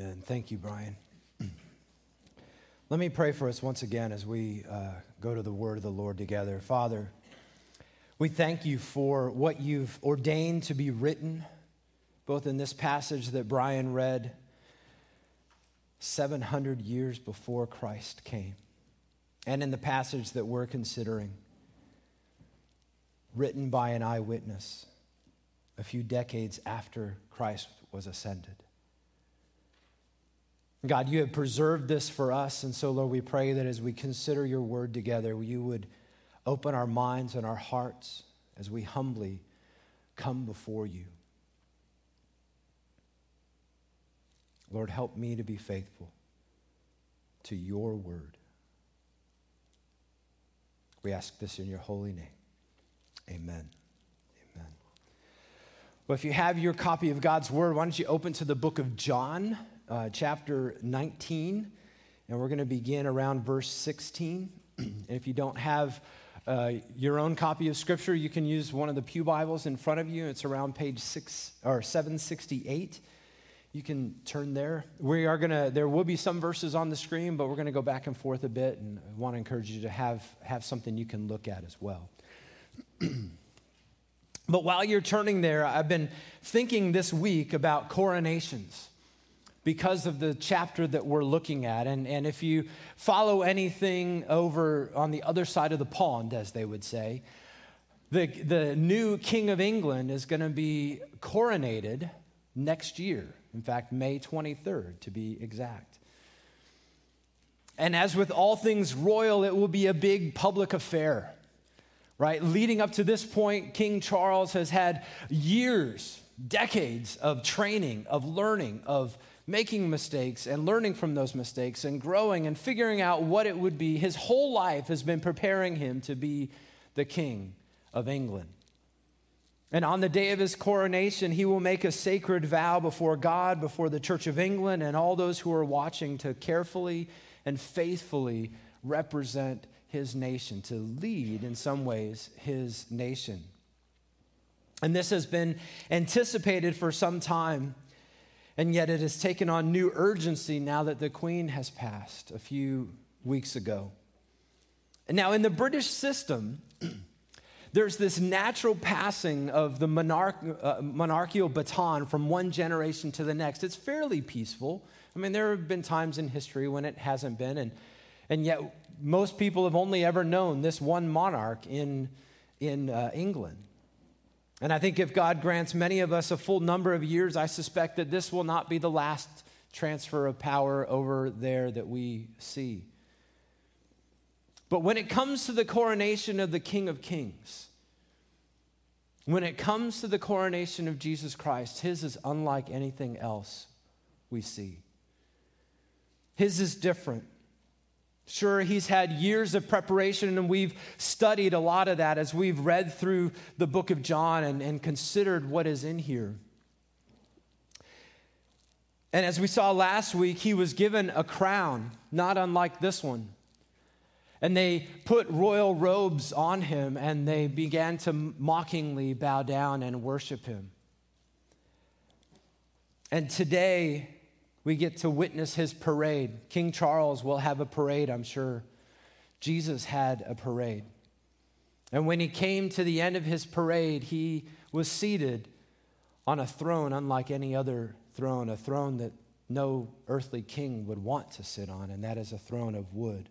Amen. Thank you, Brian. Let me pray for us once again as we uh, go to the word of the Lord together. Father, we thank you for what you've ordained to be written, both in this passage that Brian read 700 years before Christ came, and in the passage that we're considering, written by an eyewitness a few decades after Christ was ascended. God, you have preserved this for us. And so, Lord, we pray that as we consider your word together, you would open our minds and our hearts as we humbly come before you. Lord, help me to be faithful to your word. We ask this in your holy name. Amen. Amen. Well, if you have your copy of God's word, why don't you open to the book of John? Uh, chapter 19, and we're going to begin around verse 16. and if you don't have uh, your own copy of Scripture, you can use one of the Pew Bibles in front of you. It's around page six or 768. You can turn there. We are gonna. There will be some verses on the screen, but we're gonna go back and forth a bit, and I want to encourage you to have have something you can look at as well. but while you're turning there, I've been thinking this week about coronations because of the chapter that we're looking at. And, and if you follow anything over on the other side of the pond, as they would say, the, the new King of England is going to be coronated next year. In fact, May 23rd, to be exact. And as with all things royal, it will be a big public affair, right? Leading up to this point, King Charles has had years, decades of training, of learning, of making mistakes and learning from those mistakes and growing and figuring out what it would be. His whole life has been preparing him to be the king of England. And on the day of his coronation, he will make a sacred vow before God, before the Church of England, and all those who are watching to carefully and faithfully represent his nation, to lead in some ways his nation. And this has been anticipated for some time. And yet it has taken on new urgency now that the Queen has passed a few weeks ago. Now, in the British system, there's this natural passing of the monarch, uh, monarchical baton from one generation to the next. It's fairly peaceful. I mean, there have been times in history when it hasn't been, and, and yet most people have only ever known this one monarch in, in uh, England. And I think if God grants many of us a full number of years, I suspect that this will not be the last transfer of power over there that we see. But when it comes to the coronation of the King of Kings, when it comes to the coronation of Jesus Christ, his is unlike anything else we see. His is different. Sure, he's had years of preparation, and we've studied a lot of that as we've read through the book of John and, and considered what is in here. And as we saw last week, he was given a crown, not unlike this one. And they put royal robes on him, and they began to mockingly bow down and worship him. And today, we get to witness his parade. King Charles will have a parade, I'm sure. Jesus had a parade. And when he came to the end of his parade, he was seated on a throne unlike any other throne, a throne that no earthly king would want to sit on, and that is a throne of wood.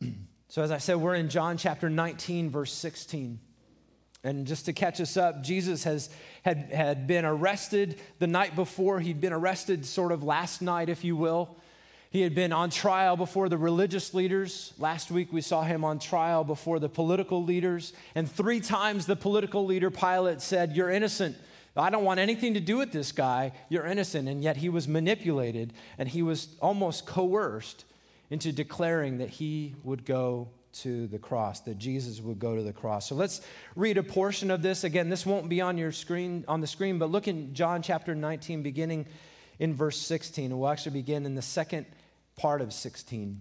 so, as I said, we're in John chapter 19, verse 16. And just to catch us up, Jesus has, had, had been arrested the night before. He'd been arrested sort of last night, if you will. He had been on trial before the religious leaders. Last week we saw him on trial before the political leaders. And three times the political leader, Pilate, said, You're innocent. I don't want anything to do with this guy. You're innocent. And yet he was manipulated and he was almost coerced into declaring that he would go to the cross, that Jesus would go to the cross. So let's read a portion of this. Again, this won't be on your screen on the screen, but look in John chapter 19 beginning in verse 16. And we'll actually begin in the second part of 16.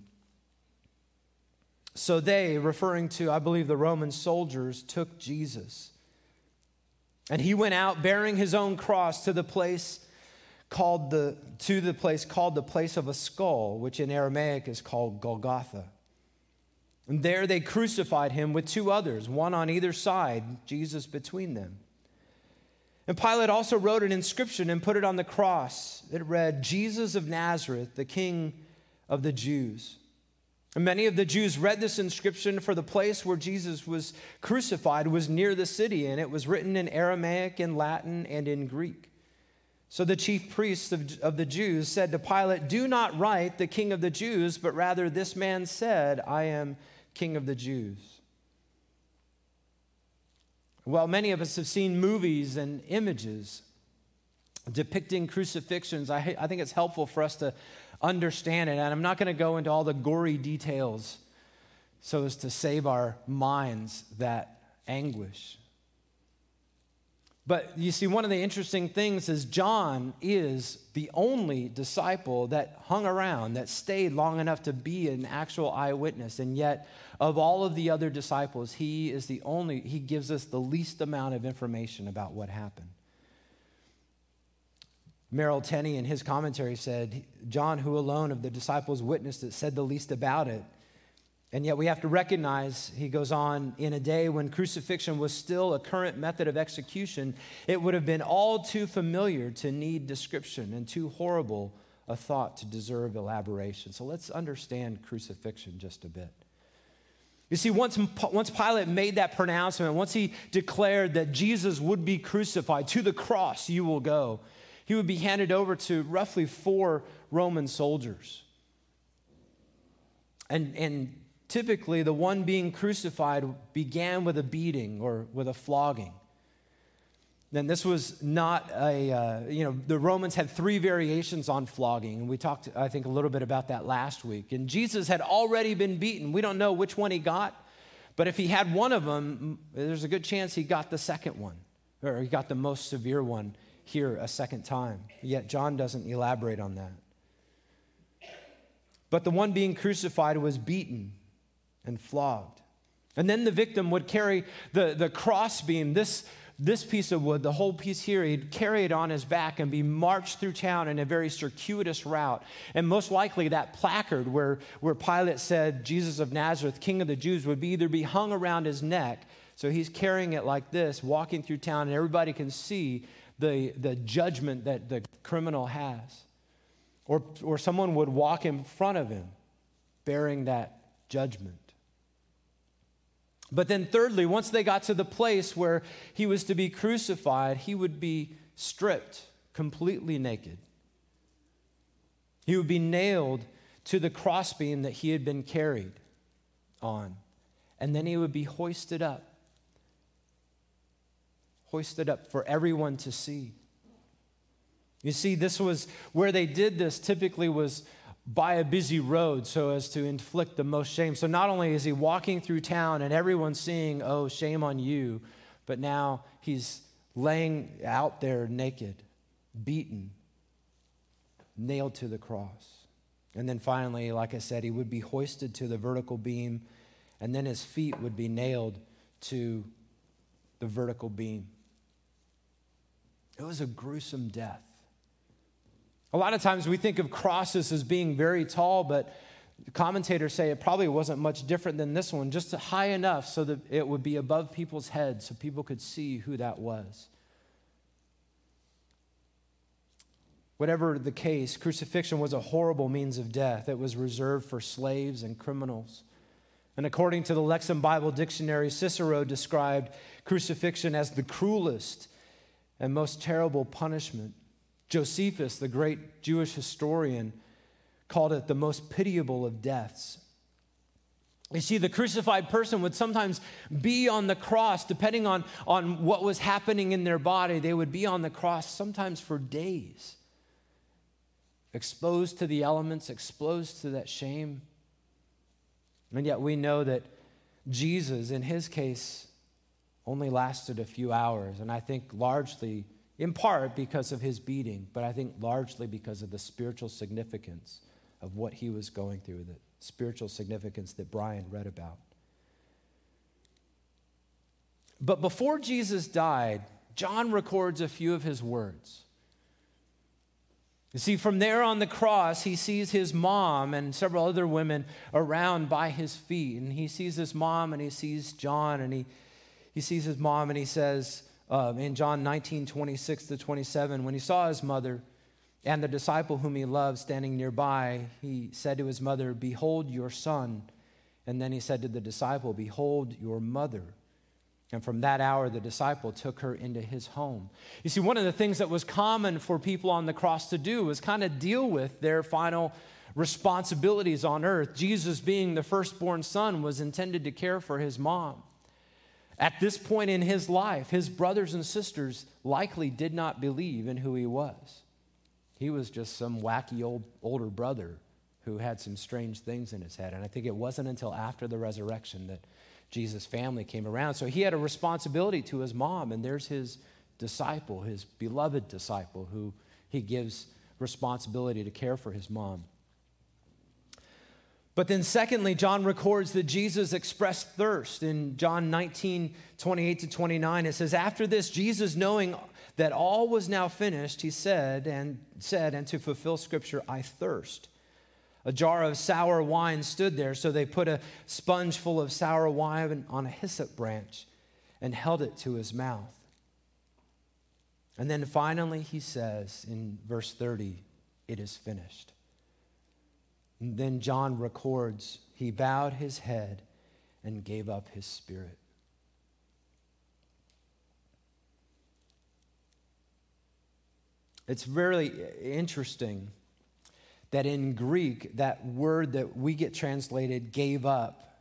So they, referring to I believe the Roman soldiers, took Jesus And he went out bearing his own cross to the place called the to the place called the place of a skull, which in Aramaic is called Golgotha. And there they crucified him with two others, one on either side, Jesus between them. And Pilate also wrote an inscription and put it on the cross. It read, Jesus of Nazareth, the King of the Jews. And many of the Jews read this inscription, for the place where Jesus was crucified was near the city, and it was written in Aramaic, in Latin, and in Greek. So the chief priests of, of the Jews said to Pilate, Do not write the king of the Jews, but rather this man said, I am king of the Jews. Well, many of us have seen movies and images depicting crucifixions. I, I think it's helpful for us to understand it. And I'm not going to go into all the gory details so as to save our minds that anguish. But you see, one of the interesting things is John is the only disciple that hung around, that stayed long enough to be an actual eyewitness. And yet, of all of the other disciples, he is the only, he gives us the least amount of information about what happened. Merrill Tenney, in his commentary, said, John, who alone of the disciples witnessed it, said the least about it. And yet we have to recognize, he goes on, in a day when crucifixion was still a current method of execution, it would have been all too familiar to need description and too horrible a thought to deserve elaboration. So let's understand crucifixion just a bit. You see, once, once Pilate made that pronouncement, once he declared that Jesus would be crucified, to the cross you will go, he would be handed over to roughly four Roman soldiers. And, and typically the one being crucified began with a beating or with a flogging. Then this was not a, uh, you know, the Romans had three variations on flogging. And we talked, I think, a little bit about that last week. And Jesus had already been beaten. We don't know which one he got, but if he had one of them, there's a good chance he got the second one, or he got the most severe one here a second time. Yet John doesn't elaborate on that. But the one being crucified was beaten and flogged. And then the victim would carry the, the crossbeam, this, this piece of wood, the whole piece here, he'd carry it on his back and be marched through town in a very circuitous route. And most likely that placard where, where Pilate said, Jesus of Nazareth, King of the Jews, would be either be hung around his neck. So he's carrying it like this, walking through town, and everybody can see the, the judgment that the criminal has. Or, or someone would walk in front of him bearing that judgment. But then, thirdly, once they got to the place where he was to be crucified, he would be stripped, completely naked. He would be nailed to the crossbeam that he had been carried on. And then he would be hoisted up. Hoisted up for everyone to see. You see, this was where they did this typically was by a busy road so as to inflict the most shame. So not only is he walking through town and everyone's seeing, oh, shame on you, but now he's laying out there naked, beaten, nailed to the cross. And then finally, like I said, he would be hoisted to the vertical beam, and then his feet would be nailed to the vertical beam. It was a gruesome death. A lot of times we think of crosses as being very tall, but commentators say it probably wasn't much different than this one, just high enough so that it would be above people's heads so people could see who that was. Whatever the case, crucifixion was a horrible means of death. It was reserved for slaves and criminals. And according to the Lexham Bible Dictionary, Cicero described crucifixion as the cruelest and most terrible punishment. Josephus, the great Jewish historian, called it the most pitiable of deaths. You see, the crucified person would sometimes be on the cross, depending on, on what was happening in their body. They would be on the cross sometimes for days, exposed to the elements, exposed to that shame. And yet we know that Jesus, in his case, only lasted a few hours, and I think largely in part because of his beating, but I think largely because of the spiritual significance of what he was going through, the spiritual significance that Brian read about. But before Jesus died, John records a few of his words. You see, from there on the cross, he sees his mom and several other women around by his feet. And he sees his mom and he sees John and he, he sees his mom and he says uh, in John 19, 26 to 27, when he saw his mother and the disciple whom he loved standing nearby, he said to his mother, Behold your son. And then he said to the disciple, Behold your mother. And from that hour, the disciple took her into his home. You see, one of the things that was common for people on the cross to do was kind of deal with their final responsibilities on earth. Jesus, being the firstborn son, was intended to care for his mom. At this point in his life, his brothers and sisters likely did not believe in who he was. He was just some wacky old older brother who had some strange things in his head. And I think it wasn't until after the resurrection that Jesus' family came around. So he had a responsibility to his mom, and there's his disciple, his beloved disciple, who he gives responsibility to care for his mom. But then, secondly, John records that Jesus expressed thirst. In John 19, 28 to 29, it says, After this, Jesus, knowing that all was now finished, he said, and said, and to fulfill scripture, I thirst. A jar of sour wine stood there, so they put a sponge full of sour wine on a hyssop branch and held it to his mouth. And then finally, he says in verse 30, It is finished. And then John records, He bowed his head and gave up his spirit. It's really interesting that in Greek, that word that we get translated gave up,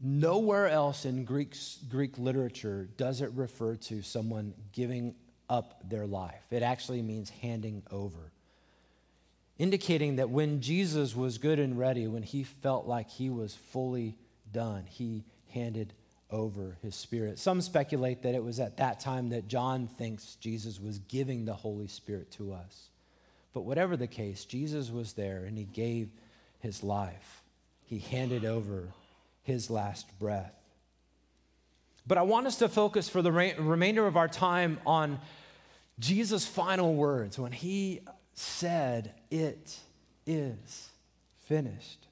nowhere else in Greek, Greek literature does it refer to someone giving up their life. It actually means handing over. Indicating that when Jesus was good and ready, when he felt like he was fully done, he handed over his spirit. Some speculate that it was at that time that John thinks Jesus was giving the Holy Spirit to us. But whatever the case, Jesus was there and he gave his life. He handed over his last breath. But I want us to focus for the re- remainder of our time on Jesus' final words when he said, It is finished.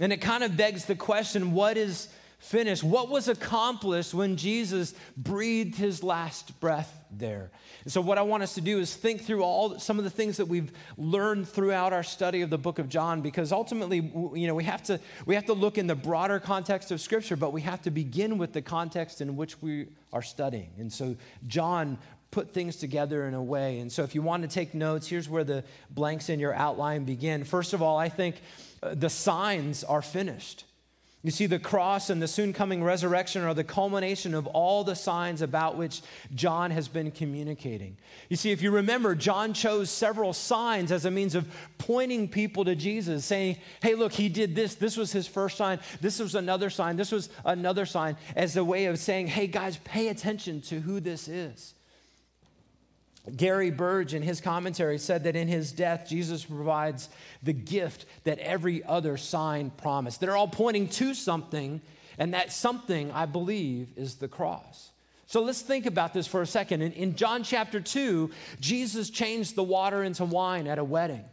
And it kind of begs the question what is finished? What was accomplished when Jesus breathed his last breath there? And so, what I want us to do is think through all some of the things that we've learned throughout our study of the book of John, because ultimately, you know, we have to we have to look in the broader context of Scripture, but we have to begin with the context in which we are studying. And so, John put things together in a way. And so, if you want to take notes, here's where the blanks in your outline begin. First of all, I think uh, the signs are finished. You see, the cross and the soon coming resurrection are the culmination of all the signs about which John has been communicating. You see, if you remember, John chose several signs as a means of pointing people to Jesus, saying, hey, look, he did this. This was his first sign. This was another sign. This was another sign, as a way of saying, hey, guys, pay attention to who this is. Gary Burge, in his commentary, said that in his death, Jesus provides the gift that every other sign promised. They're all pointing to something, and that something, I believe, is the cross. So let's think about this for a second. In, in John chapter 2, Jesus changed the water into wine at a wedding.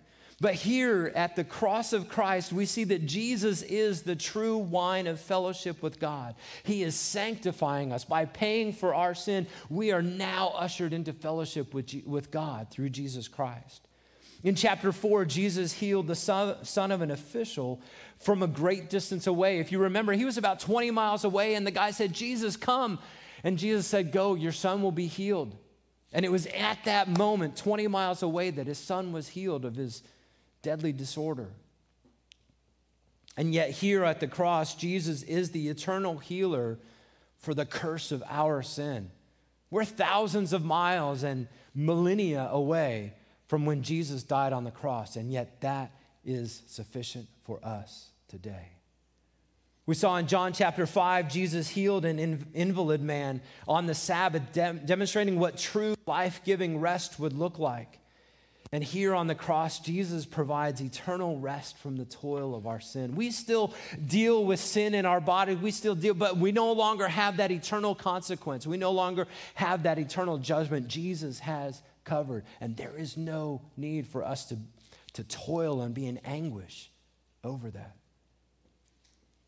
But here at the cross of Christ, we see that Jesus is the true wine of fellowship with God. He is sanctifying us. By paying for our sin, we are now ushered into fellowship with, with God through Jesus Christ. In chapter 4, Jesus healed the son, son of an official from a great distance away. If you remember, he was about 20 miles away, and the guy said, Jesus, come. And Jesus said, Go, your son will be healed. And it was at that moment, 20 miles away, that his son was healed of his deadly disorder. And yet, here at the cross, Jesus is the eternal healer for the curse of our sin. We're thousands of miles and millennia away from when Jesus died on the cross, and yet that is sufficient for us today. We saw in John chapter 5, Jesus healed an invalid man on the Sabbath, demonstrating what true life giving rest would look like. And here on the cross, Jesus provides eternal rest from the toil of our sin. We still deal with sin in our body. We still deal, but we no longer have that eternal consequence. We no longer have that eternal judgment. Jesus has covered. And there is no need for us to, to toil and be in anguish over that.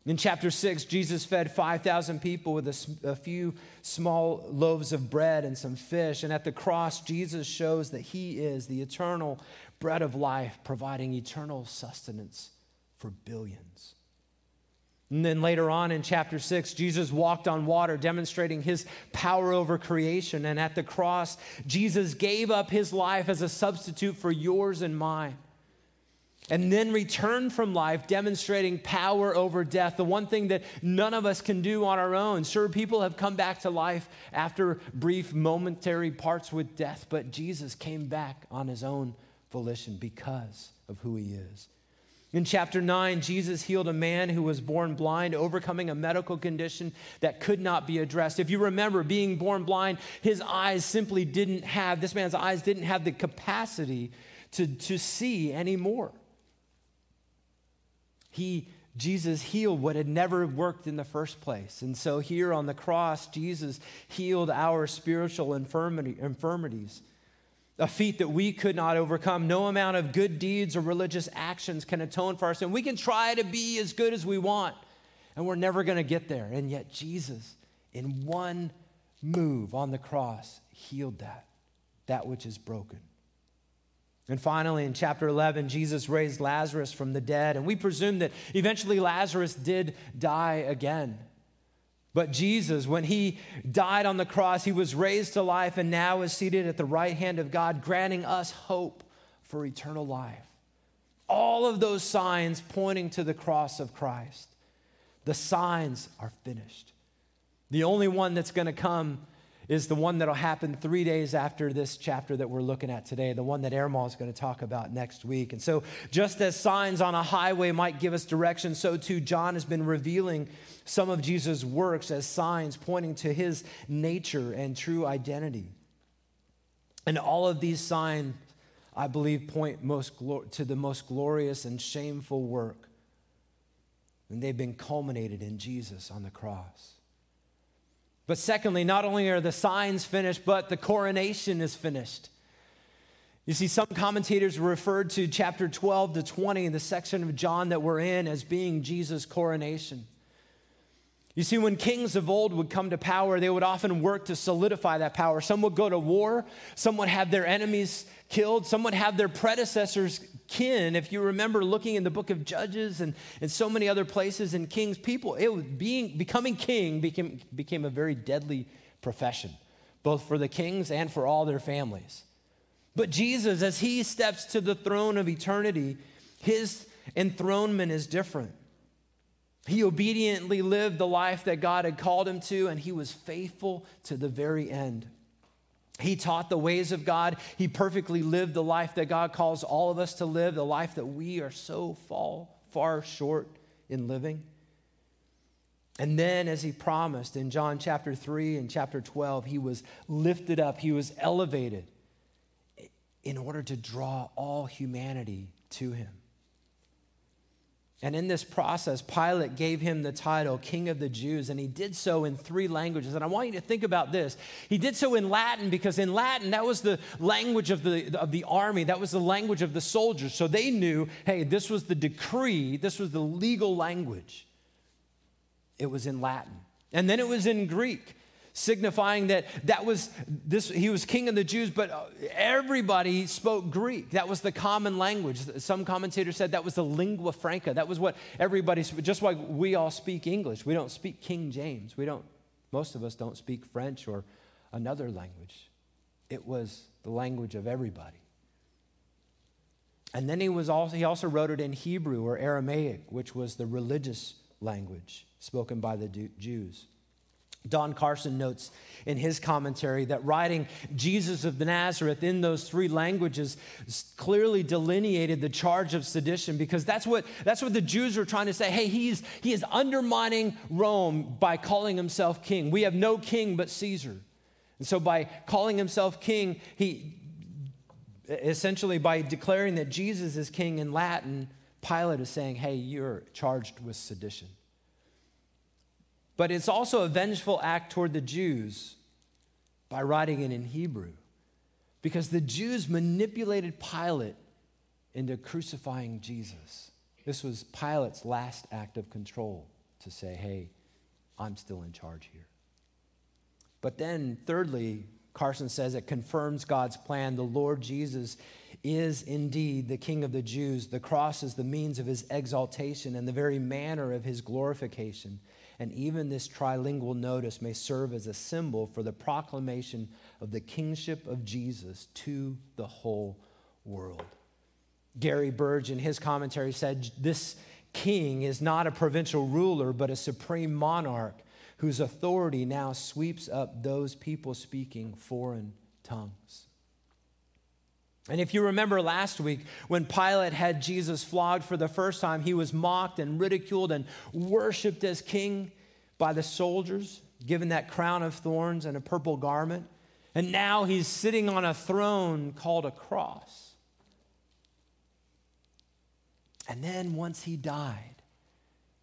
In chapter 6, Jesus fed 5,000 people with a, a, few small loaves of bread and some fish. And at the cross, Jesus shows that he is the eternal bread of life, providing eternal sustenance for billions. And then later on in chapter 6, Jesus walked on water, demonstrating his power over creation. And at the cross, Jesus gave up his life as a substitute for yours and mine and then return from life demonstrating power over death, the one thing that none of us can do on our own. Sure, people have come back to life after brief momentary parts with death, but Jesus came back on his own volition because of who he is. In chapter 9, Jesus healed a man who was born blind, overcoming a medical condition that could not be addressed. If you remember being born blind, his eyes simply didn't have, this man's eyes didn't have the capacity to, to see anymore. He Jesus healed what had never worked in the first place. And so here on the cross, Jesus healed our spiritual infirmity, infirmities, a feat that we could not overcome. No amount of good deeds or religious actions can atone for our sin. We can try to be as good as we want, and we're never going to get there. And yet, Jesus, in one move on the cross, healed that, that which is broken. And finally, in chapter 11, Jesus raised Lazarus from the dead. And we presume that eventually Lazarus did die again. But Jesus, when he died on the cross, he was raised to life and now is seated at the right hand of God, granting us hope for eternal life. All of those signs pointing to the cross of Christ. The signs are finished. The only one that's going to come is the one that'll happen three days after this chapter that we're looking at today, the one that Ermal is going to talk about next week. And so, just as signs on a highway might give us direction, so too John has been revealing some of Jesus' works as signs pointing to his nature and true identity. And all of these signs, I believe, point most to the most glorious and shameful work. And they've been culminated in Jesus on the cross. But secondly, not only are the signs finished, but the coronation is finished. You see, some commentators referred to chapter 12 to 20, the section of John that we're in, as being Jesus' coronation. You see, when kings of old would come to power, they would often work to solidify that power. Some would go to war, some would have their enemies killed, some would have their predecessors kin. If you remember looking in the book of Judges and, and so many other places and Kings, people, it was being, becoming king became, became a very deadly profession, both for the kings and for all their families. But Jesus, as he steps to the throne of eternity, his enthronement is different. He obediently lived the life that God had called him to, and he was faithful to the very end. He taught the ways of God. He perfectly lived the life that God calls all of us to live, the life that we are so far, far short in living. And then, as he promised in John chapter 3 and chapter 12, he was lifted up, he was elevated in order to draw all humanity to him. And in this process, Pilate gave him the title King of the Jews, and he did so in three languages. And I want you to think about this. He did so in Latin because in Latin, that was the language of the, of the army, that was the language of the soldiers. So they knew hey, this was the decree, this was the legal language. It was in Latin. And then it was in Greek signifying that that was this he was king of the jews but uh, everybody spoke greek. That was the common language. Some commentators said that was the lingua franca. That was what everybody just like we all speak english. We don't speak king james. We don't most of us don't speak french or another language. It was the language of everybody. And then he was also he also wrote it in hebrew or aramaic which was the religious language spoken by the jews Don Carson notes in his commentary that writing Jesus of Nazareth in those three languages clearly delineated the charge of sedition because that's what, that's what the Jews were trying to say. Hey, he's, he is undermining Rome by calling himself king. We have no king but Caesar. And so by calling himself king, he, essentially, by declaring that Jesus is king in Latin, Pilate is saying, hey, you're charged with sedition. But it's also a vengeful act toward the Jews by writing it in Hebrew. Because the Jews manipulated Pilate into crucifying Jesus. This was Pilate's last act of control to say, hey, I'm still in charge here. But then, thirdly, Carson says it confirms God's plan. The Lord Jesus is indeed the King of the Jews. The cross is the means of his exaltation and the very manner of his glorification. And even this trilingual notice may serve as a symbol for the proclamation of the kingship of Jesus to the whole world. Gary Burge, in his commentary, said this king is not a provincial ruler, but a supreme monarch whose authority now sweeps up those people speaking foreign tongues. And if you remember last week, when Pilate had Jesus flogged for the first time, he was mocked and ridiculed and worshiped as king by the soldiers, given that crown of thorns and a purple garment. And now he's sitting on a throne called a cross. And then once he died,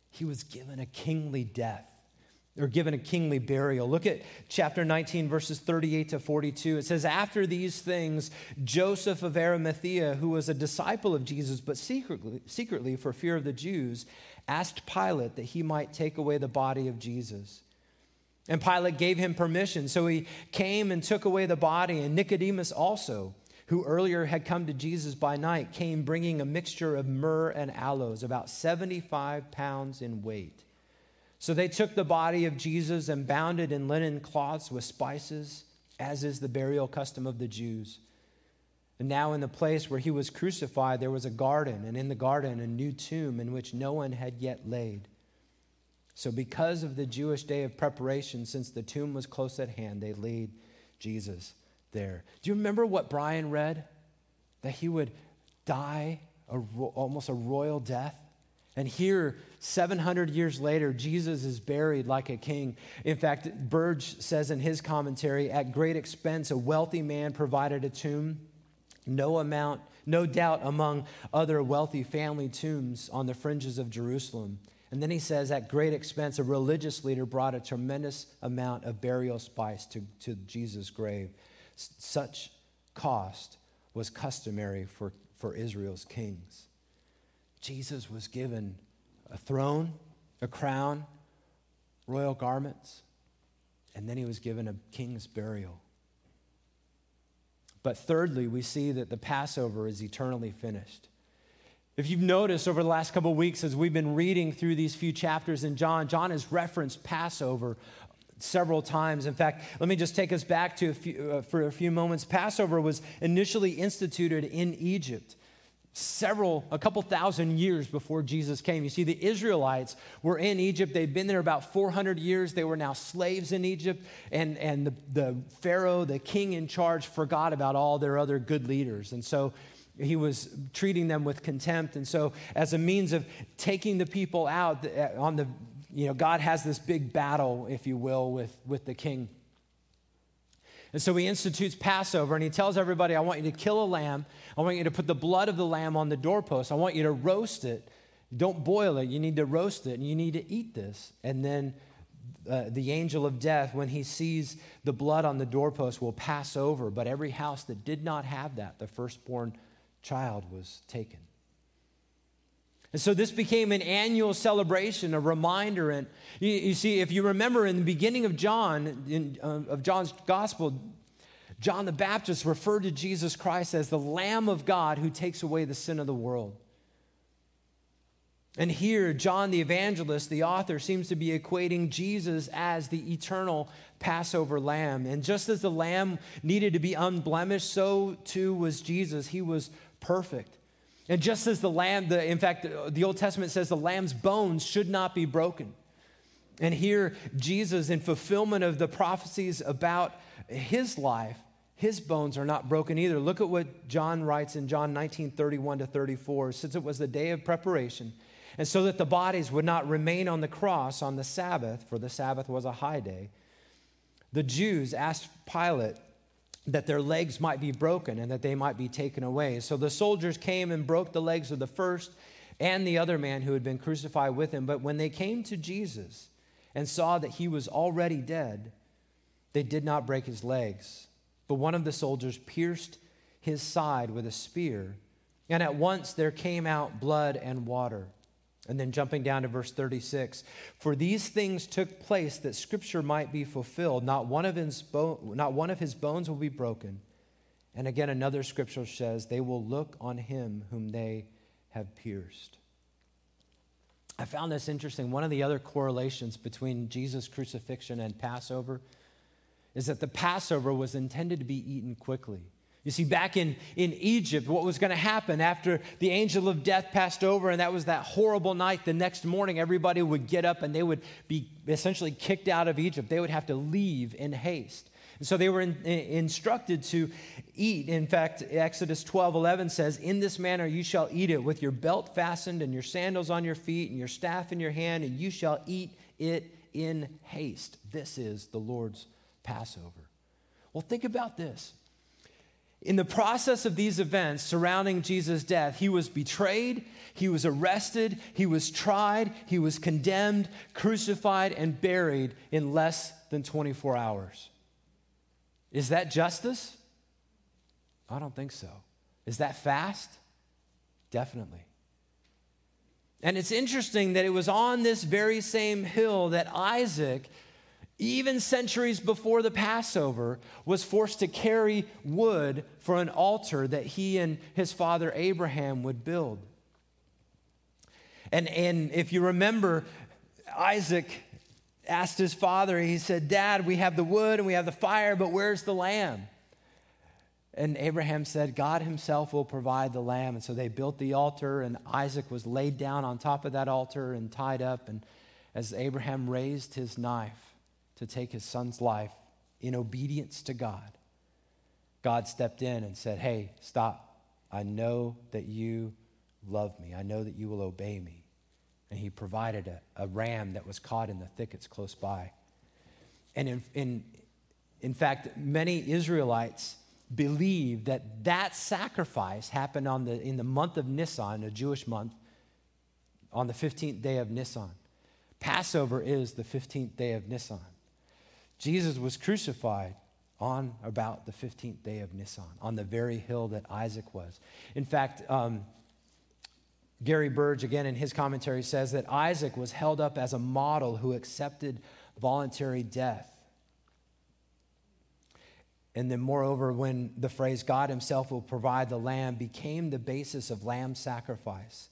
he was given a kingly death or given a kingly burial. Look at chapter 19, verses 38 to 42. It says, After these things, Joseph of Arimathea, who was a disciple of Jesus, but secretly, secretly for fear of the Jews, asked Pilate that he might take away the body of Jesus. And Pilate gave him permission. So he came and took away the body, and Nicodemus also who earlier had come to Jesus by night, came bringing a mixture of myrrh and aloes, about 75 pounds in weight. So they took the body of Jesus and bound it in linen cloths with spices, as is the burial custom of the Jews. And now, in the place where he was crucified, there was a garden, and in the garden, a new tomb in which no one had yet laid. So, because of the Jewish day of preparation, since the tomb was close at hand, they laid Jesus there. Do you remember what Brian read? That he would die a, almost a royal death? And here, 700 years later, Jesus is buried like a king. In fact, Burge says in his commentary, at great expense, a wealthy man provided a tomb. No amount, no doubt among other wealthy family tombs on the fringes of Jerusalem. And then he says, at great expense, a religious leader brought a tremendous amount of burial spice to, to Jesus' grave. Such cost was customary for, for Israel's kings. Jesus was given a throne, a crown, royal garments, and then he was given a king's burial. But thirdly, we see that the Passover is eternally finished. If you've noticed over the last couple weeks as we've been reading through these few chapters in John, John has referenced Passover several times. In fact, let me just take us back to a few, uh, for a few moments. Passover was initially instituted in Egypt several, a couple thousand years before Jesus came. You see, the Israelites were in Egypt. They'd been there about 400 years. They were now slaves in Egypt. And, and the, the Pharaoh, the king in charge, forgot about all their other good leaders. And so he was treating them with contempt. And so, as a means of taking the people out on the you know, God has this big battle, if you will, with, with the king. And so he institutes Passover and he tells everybody, I want you to kill a lamb. I want you to put the blood of the lamb on the doorpost. I want you to roast it. Don't boil it. You need to roast it and you need to eat this. And then uh, the angel of death, when he sees the blood on the doorpost, will pass over. But every house that did not have that, the firstborn child was taken. And so this became an annual celebration, a reminder. And you, you see, if you remember in the beginning of John, in, uh, of John's gospel, John the Baptist referred to Jesus Christ as the Lamb of God who takes away the sin of the world. And here, John the evangelist, the author, seems to be equating Jesus as the eternal Passover lamb. And just as the lamb needed to be unblemished, so too was Jesus. He was perfect. And just as the lamb, the, in fact, the Old Testament says the lamb's bones should not be broken. And here, Jesus, in fulfillment of the prophecies about his life, his bones are not broken either. Look at what John writes in John 19 31 to 34. Since it was the day of preparation, and so that the bodies would not remain on the cross on the Sabbath, for the Sabbath was a high day, the Jews asked Pilate that their legs might be broken and that they might be taken away. So the soldiers came and broke the legs of the first and the other man who had been crucified with him. But when they came to Jesus and saw that he was already dead, they did not break his legs. But one of the soldiers pierced his side with a spear, and at once there came out blood and water. And then jumping down to verse 36 For these things took place that scripture might be fulfilled. Not one of his, bo- not one of his bones will be broken. And again, another scripture says, They will look on him whom they have pierced. I found this interesting. One of the other correlations between Jesus' crucifixion and Passover is that the Passover was intended to be eaten quickly. You see, back in, in Egypt, what was going to happen after the angel of death passed over, and that was that horrible night, the next morning, everybody would get up and they would be essentially kicked out of Egypt. They would have to leave in haste. And so they were in, in, instructed to eat. In fact, Exodus 12 11 says, In this manner you shall eat it, with your belt fastened and your sandals on your feet and your staff in your hand, and you shall eat it in haste. This is the Lord's Passover. Well, think about this. In the process of these events surrounding Jesus' death, he was betrayed, he was arrested, he was tried, he was condemned, crucified, and buried in less than 24 hours. Is that justice? I don't think so. Is that fast? Definitely. And it's interesting that it was on this very same hill that Isaac even centuries before the Passover, was forced to carry wood for an altar that he and his father Abraham would build. And, and if you remember, Isaac asked his father, he said, Dad, we have the wood and we have the fire, but where's the lamb? And Abraham said, God himself will provide the lamb. And so they built the altar, and Isaac was laid down on top of that altar and tied up. And as Abraham raised his knife, to take his son's life in obedience to God, God stepped in and said, Hey, stop. I know that you love me. I know that you will obey me. And he provided a, a ram that was caught in the thickets close by. And in, in, in fact, many Israelites believe that that sacrifice happened on the, in the month of Nisan, a Jewish month, on the 15th day of Nisan. Passover is the 15th day of Nisan. Jesus was crucified on about the 15th day of Nisan, on the very hill that Isaac was. In fact, um, Gary Burge, again in his commentary, says that Isaac was held up as a model who accepted voluntary death. And then, moreover, when the phrase God Himself will provide the lamb became the basis of lamb sacrifice,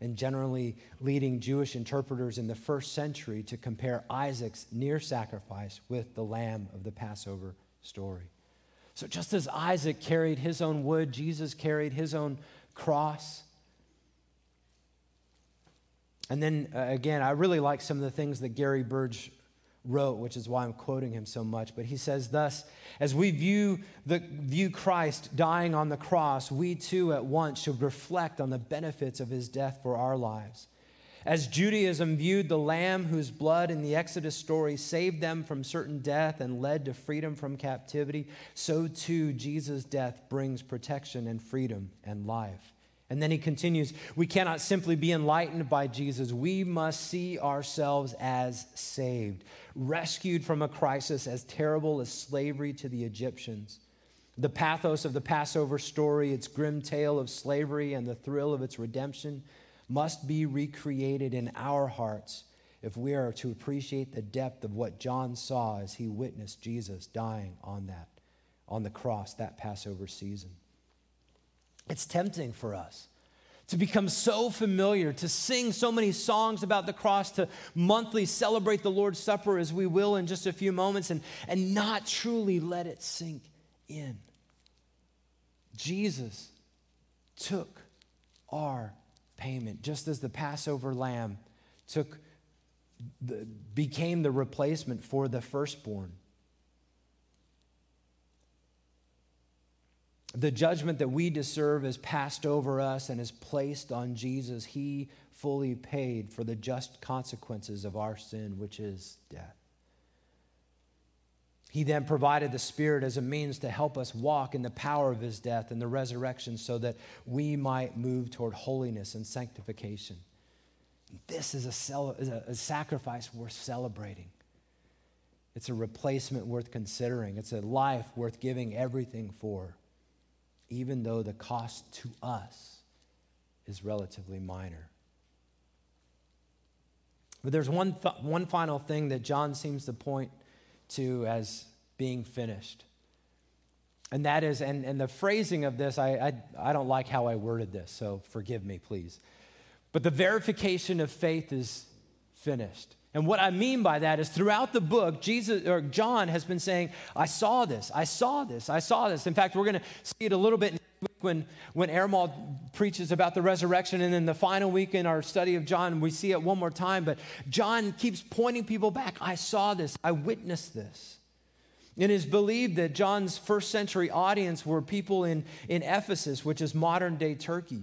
and generally leading Jewish interpreters in the first century to compare Isaac's near sacrifice with the lamb of the Passover story. So, just as Isaac carried his own wood, Jesus carried his own cross. And then uh, again, I really like some of the things that Gary Burge wrote, which is why I'm quoting him so much. But he says, Thus, as we view, the, view Christ dying on the cross, we too at once should reflect on the benefits of his death for our lives. As Judaism viewed the Lamb whose blood in the Exodus story saved them from certain death and led to freedom from captivity, so too Jesus' death brings protection and freedom and life. And then he continues We cannot simply be enlightened by Jesus. We must see ourselves as saved, rescued from a crisis as terrible as slavery to the Egyptians. The pathos of the Passover story, its grim tale of slavery and the thrill of its redemption, must be recreated in our hearts if we are to appreciate the depth of what John saw as he witnessed Jesus dying on that, on the cross that Passover season. It's tempting for us to become so familiar, to sing so many songs about the cross, to monthly celebrate the Lord's Supper as we will in just a few moments, and, and not truly let it sink in. Jesus took our payment, just as the Passover lamb took the, became the replacement for the firstborn. The judgment that we deserve is passed over us and is placed on Jesus. He fully paid for the just consequences of our sin, which is death. He then provided the Spirit as a means to help us walk in the power of His death and the resurrection so that we might move toward holiness and sanctification. This is a, cel- a sacrifice worth celebrating. It's a replacement worth considering. It's a life worth giving everything for, even though the cost to us is relatively minor. But there's one, th- one final thing that John seems to point to as being finished. And that is, and, and the phrasing of this, I, I, I don't like how I worded this, so forgive me, please. But the verification of faith is finished. And what I mean by that is throughout the book, Jesus or John has been saying, I saw this, I saw this, I saw this. In fact, we're going to see it a little bit when, when Ermald preaches about the resurrection. And then the final week in our study of John, we see it one more time. But John keeps pointing people back. I saw this, I witnessed this. It is believed that John's first century audience were people in, in Ephesus, which is modern day Turkey.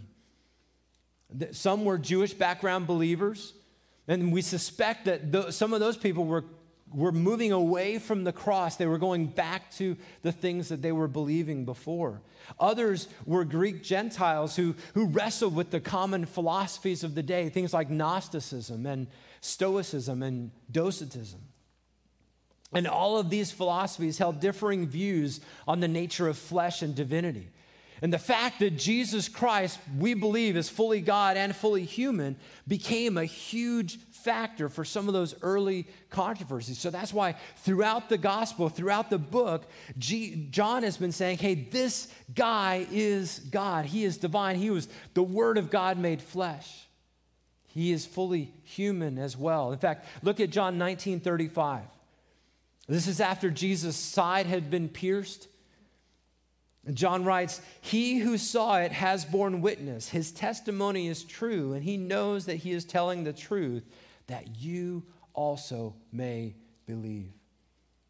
Some were Jewish background believers. And we suspect that th- some of those people were, were moving away from the cross. They were going back to the things that they were believing before. Others were Greek Gentiles who, who wrestled with the common philosophies of the day, things like Gnosticism and Stoicism and Docetism. And all of these philosophies held differing views on the nature of flesh and divinity. And the fact that Jesus Christ, we believe, is fully God and fully human, became a huge factor for some of those early controversies. So that's why throughout the gospel, throughout the book, G- John has been saying, hey, this guy is God. He is divine. He was the Word of God made flesh. He is fully human as well. In fact, look at John 19 35. This is after Jesus' side had been pierced. John writes, He who saw it has borne witness. His testimony is true, and he knows that he is telling the truth, that you also may believe.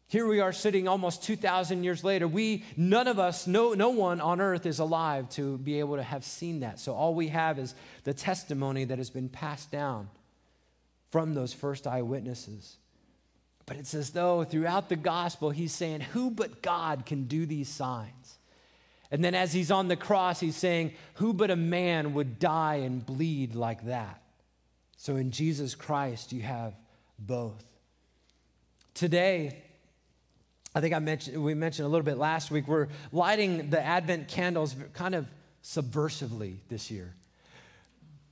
Here we are sitting almost 2,000 years later. We, none of us, no, no one on earth is alive to be able to have seen that. So all we have is the testimony that has been passed down from those first eyewitnesses. But it's as though throughout the gospel, he's saying, Who but God can do these signs? And then as he's on the cross, he's saying, Who but a man would die and bleed like that? So in Jesus Christ, you have both. Today, I think I mentioned, we mentioned a little bit last week, we're lighting the Advent candles kind of subversively this year.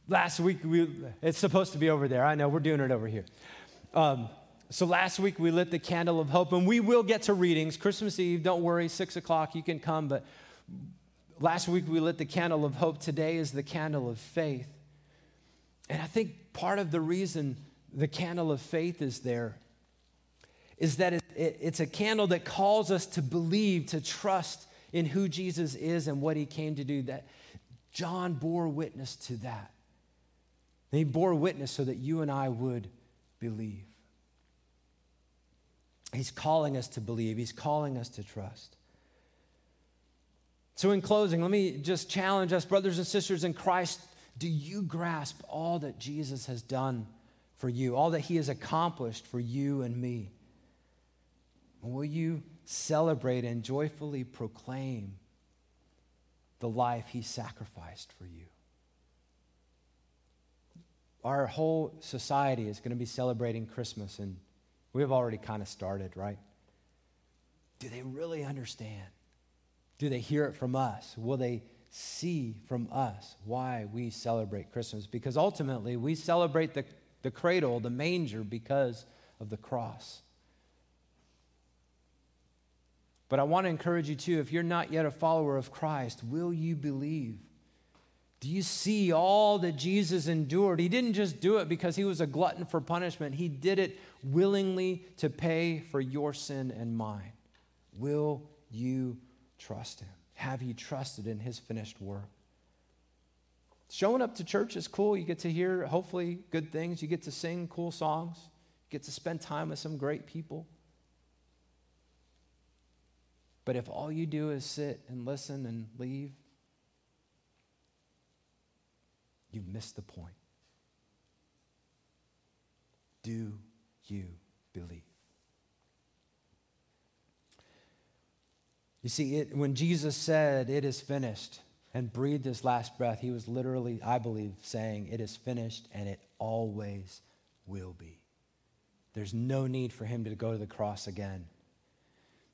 Last week, we, it's supposed to be over there. I know, we're doing it over here. Um, so last week, we lit the candle of hope, and we will get to readings. Christmas Eve, don't worry, six o'clock, you can come, but Last week we lit the candle of hope. Today is the candle of faith. And I think part of the reason the candle of faith is there is that it, it, it's a candle that calls us to believe, to trust in who Jesus is and what he came to do. That John bore witness to that. He bore witness so that you and I would believe. He's calling us to believe, he's calling us to trust. So, in closing, let me just challenge us, brothers and sisters in Christ. Do you grasp all that Jesus has done for you, all that he has accomplished for you and me? will you celebrate and joyfully proclaim the life he sacrificed for you? Our whole society is going to be celebrating Christmas, and we've already kind of started, right? Do they really understand? Do they hear it from us? Will they see from us why we celebrate Christmas? Because ultimately, we celebrate the, the cradle, the manger, because of the cross. But I want to encourage you too if you're not yet a follower of Christ, will you believe? Do you see all that Jesus endured? He didn't just do it because he was a glutton for punishment, he did it willingly to pay for your sin and mine. Will you trust him? Have you trusted in his finished work? Showing up to church is cool. You get to hear, hopefully, good things. You get to sing cool songs. You get to spend time with some great people. But if all you do is sit and listen and leave, you've missed the point. Do you believe? You see, it, when Jesus said, It is finished, and breathed his last breath, he was literally, I believe, saying, It is finished, and it always will be. There's no need for him to go to the cross again.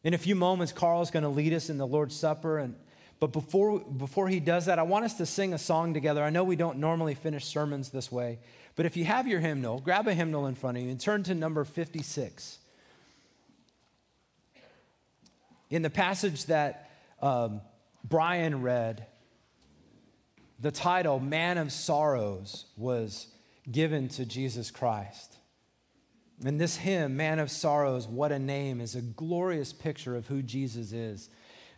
In a few moments, Carl is going to lead us in the Lord's Supper. And, but before, before he does that, I want us to sing a song together. I know we don't normally finish sermons this way, but if you have your hymnal, grab a hymnal in front of you and turn to number 56. In the passage that um, Brian read, the title, Man of Sorrows, was given to Jesus Christ. And this hymn, Man of Sorrows, What a Name, is a glorious picture of who Jesus is.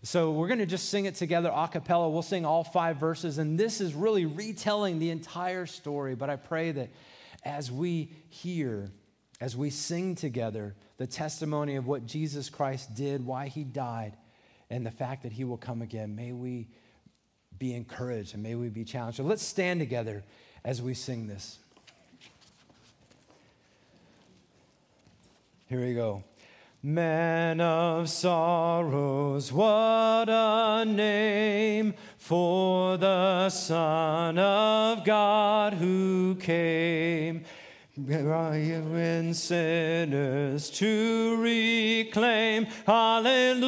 So we're going to just sing it together a cappella. We'll sing all five verses, and this is really retelling the entire story. But I pray that as we hear, as we sing together, the testimony of what Jesus Christ did, why he died, and the fact that he will come again, may we be encouraged and may we be challenged. So let's stand together as we sing this. Here we go. Man of sorrows, what a name for the Son of God who came. In sinners to reclaim. Hallelujah,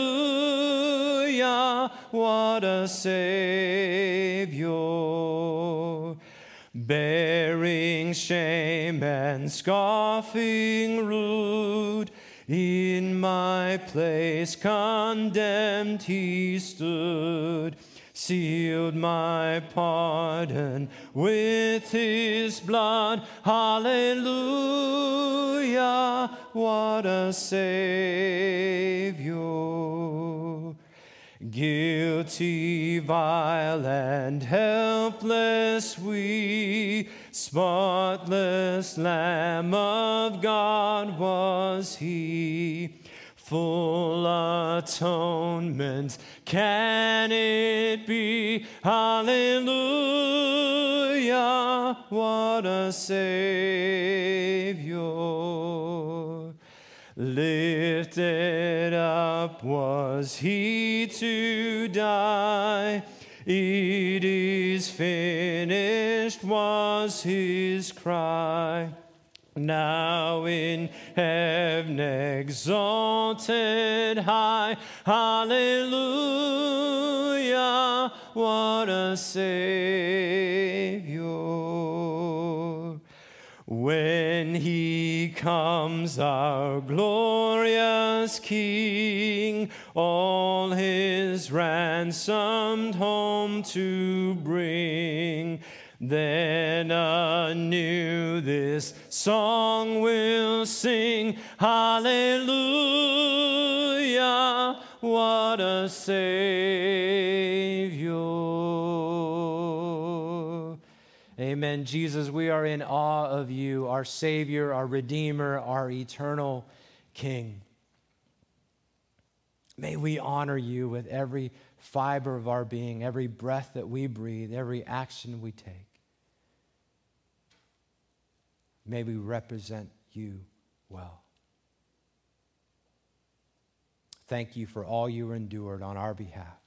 what a Savior bearing shame and scoffing rude. In my place condemned he stood, sealed my pardon with his blood. Hallelujah, what a Savior. Guilty, vile, and helpless we, spotless Lamb of God was he. Full atonement can it be? Hallelujah, what a Savior. Lifted up was he to die. It is finished was his cry. Now in heaven exalted high, hallelujah, what a Savior. When he comes, our glorious King, all his ransomed home to bring, then anew this song will sing. Hallelujah, what a Savior. Amen. Jesus, we are in awe of you, our Savior, our Redeemer, our eternal King. May we honor you with every fiber of our being, every breath that we breathe, every action we take. May we represent you well. Thank you for all you endured on our behalf,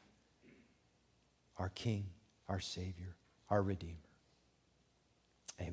our King, our Savior, our Redeemer.